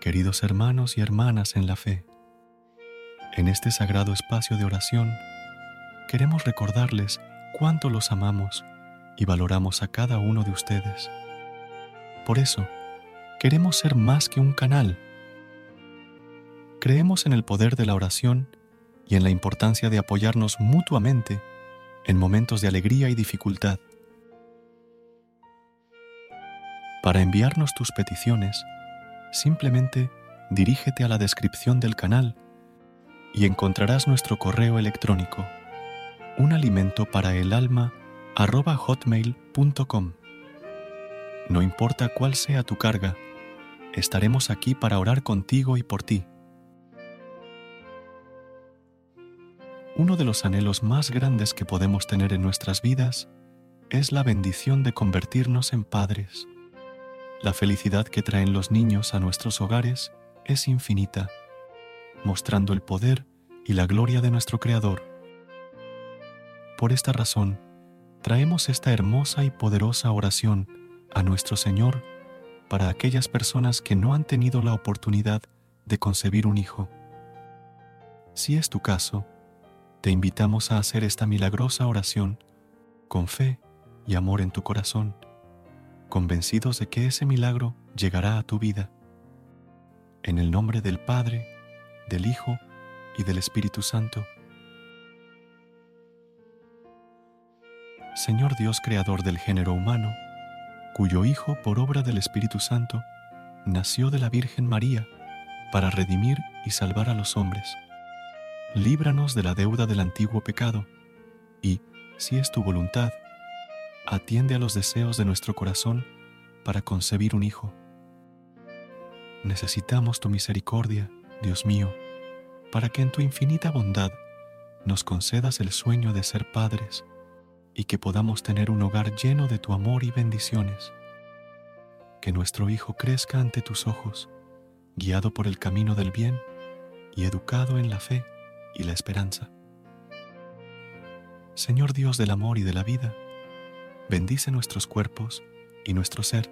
queridos hermanos y hermanas en la fe. En este sagrado espacio de oración, queremos recordarles cuánto los amamos y valoramos a cada uno de ustedes. Por eso, queremos ser más que un canal. Creemos en el poder de la oración y en la importancia de apoyarnos mutuamente en momentos de alegría y dificultad. Para enviarnos tus peticiones, simplemente dirígete a la descripción del canal y encontrarás nuestro correo electrónico, un alimento para el alma. No importa cuál sea tu carga, estaremos aquí para orar contigo y por ti. Uno de los anhelos más grandes que podemos tener en nuestras vidas es la bendición de convertirnos en padres. La felicidad que traen los niños a nuestros hogares es infinita, mostrando el poder y la gloria de nuestro Creador. Por esta razón, traemos esta hermosa y poderosa oración a nuestro Señor para aquellas personas que no han tenido la oportunidad de concebir un hijo. Si es tu caso, te invitamos a hacer esta milagrosa oración con fe y amor en tu corazón convencidos de que ese milagro llegará a tu vida. En el nombre del Padre, del Hijo y del Espíritu Santo. Señor Dios Creador del género humano, cuyo Hijo, por obra del Espíritu Santo, nació de la Virgen María para redimir y salvar a los hombres. Líbranos de la deuda del antiguo pecado y, si es tu voluntad, atiende a los deseos de nuestro corazón para concebir un hijo. Necesitamos tu misericordia, Dios mío, para que en tu infinita bondad nos concedas el sueño de ser padres y que podamos tener un hogar lleno de tu amor y bendiciones. Que nuestro Hijo crezca ante tus ojos, guiado por el camino del bien y educado en la fe y la esperanza. Señor Dios del amor y de la vida, bendice nuestros cuerpos y nuestro ser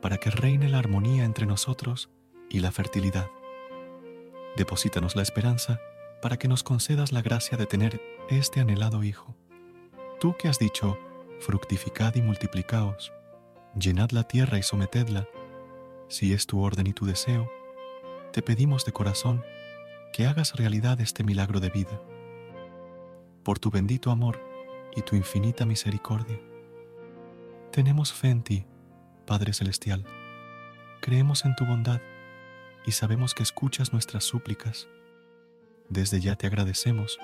para que reine la armonía entre nosotros y la fertilidad. Deposítanos la esperanza para que nos concedas la gracia de tener este anhelado Hijo. Tú que has dicho, fructificad y multiplicaos, llenad la tierra y sometedla, si es tu orden y tu deseo, te pedimos de corazón que hagas realidad este milagro de vida. Por tu bendito amor y tu infinita misericordia tenemos fe en ti, Padre Celestial. Creemos en tu bondad y sabemos que escuchas nuestras súplicas. Desde ya te agradecemos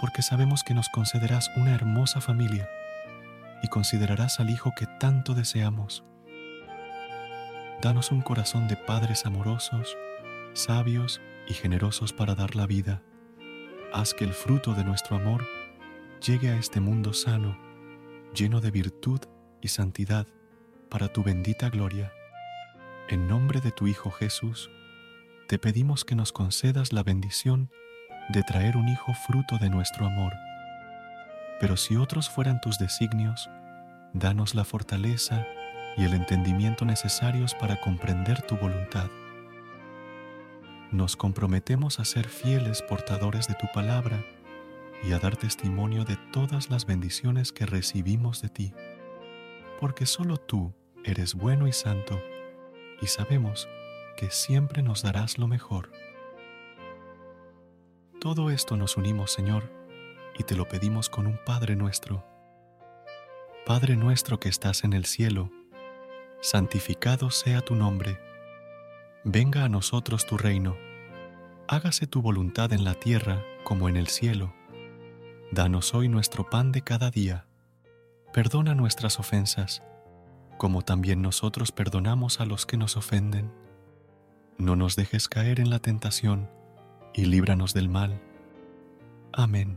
porque sabemos que nos concederás una hermosa familia y considerarás al Hijo que tanto deseamos. Danos un corazón de padres amorosos, sabios y generosos para dar la vida. Haz que el fruto de nuestro amor llegue a este mundo sano, lleno de virtud y santidad para tu bendita gloria. En nombre de tu Hijo Jesús, te pedimos que nos concedas la bendición de traer un Hijo fruto de nuestro amor. Pero si otros fueran tus designios, danos la fortaleza y el entendimiento necesarios para comprender tu voluntad. Nos comprometemos a ser fieles portadores de tu palabra y a dar testimonio de todas las bendiciones que recibimos de ti porque solo tú eres bueno y santo, y sabemos que siempre nos darás lo mejor. Todo esto nos unimos, Señor, y te lo pedimos con un Padre nuestro. Padre nuestro que estás en el cielo, santificado sea tu nombre. Venga a nosotros tu reino. Hágase tu voluntad en la tierra como en el cielo. Danos hoy nuestro pan de cada día. Perdona nuestras ofensas, como también nosotros perdonamos a los que nos ofenden. No nos dejes caer en la tentación, y líbranos del mal. Amén.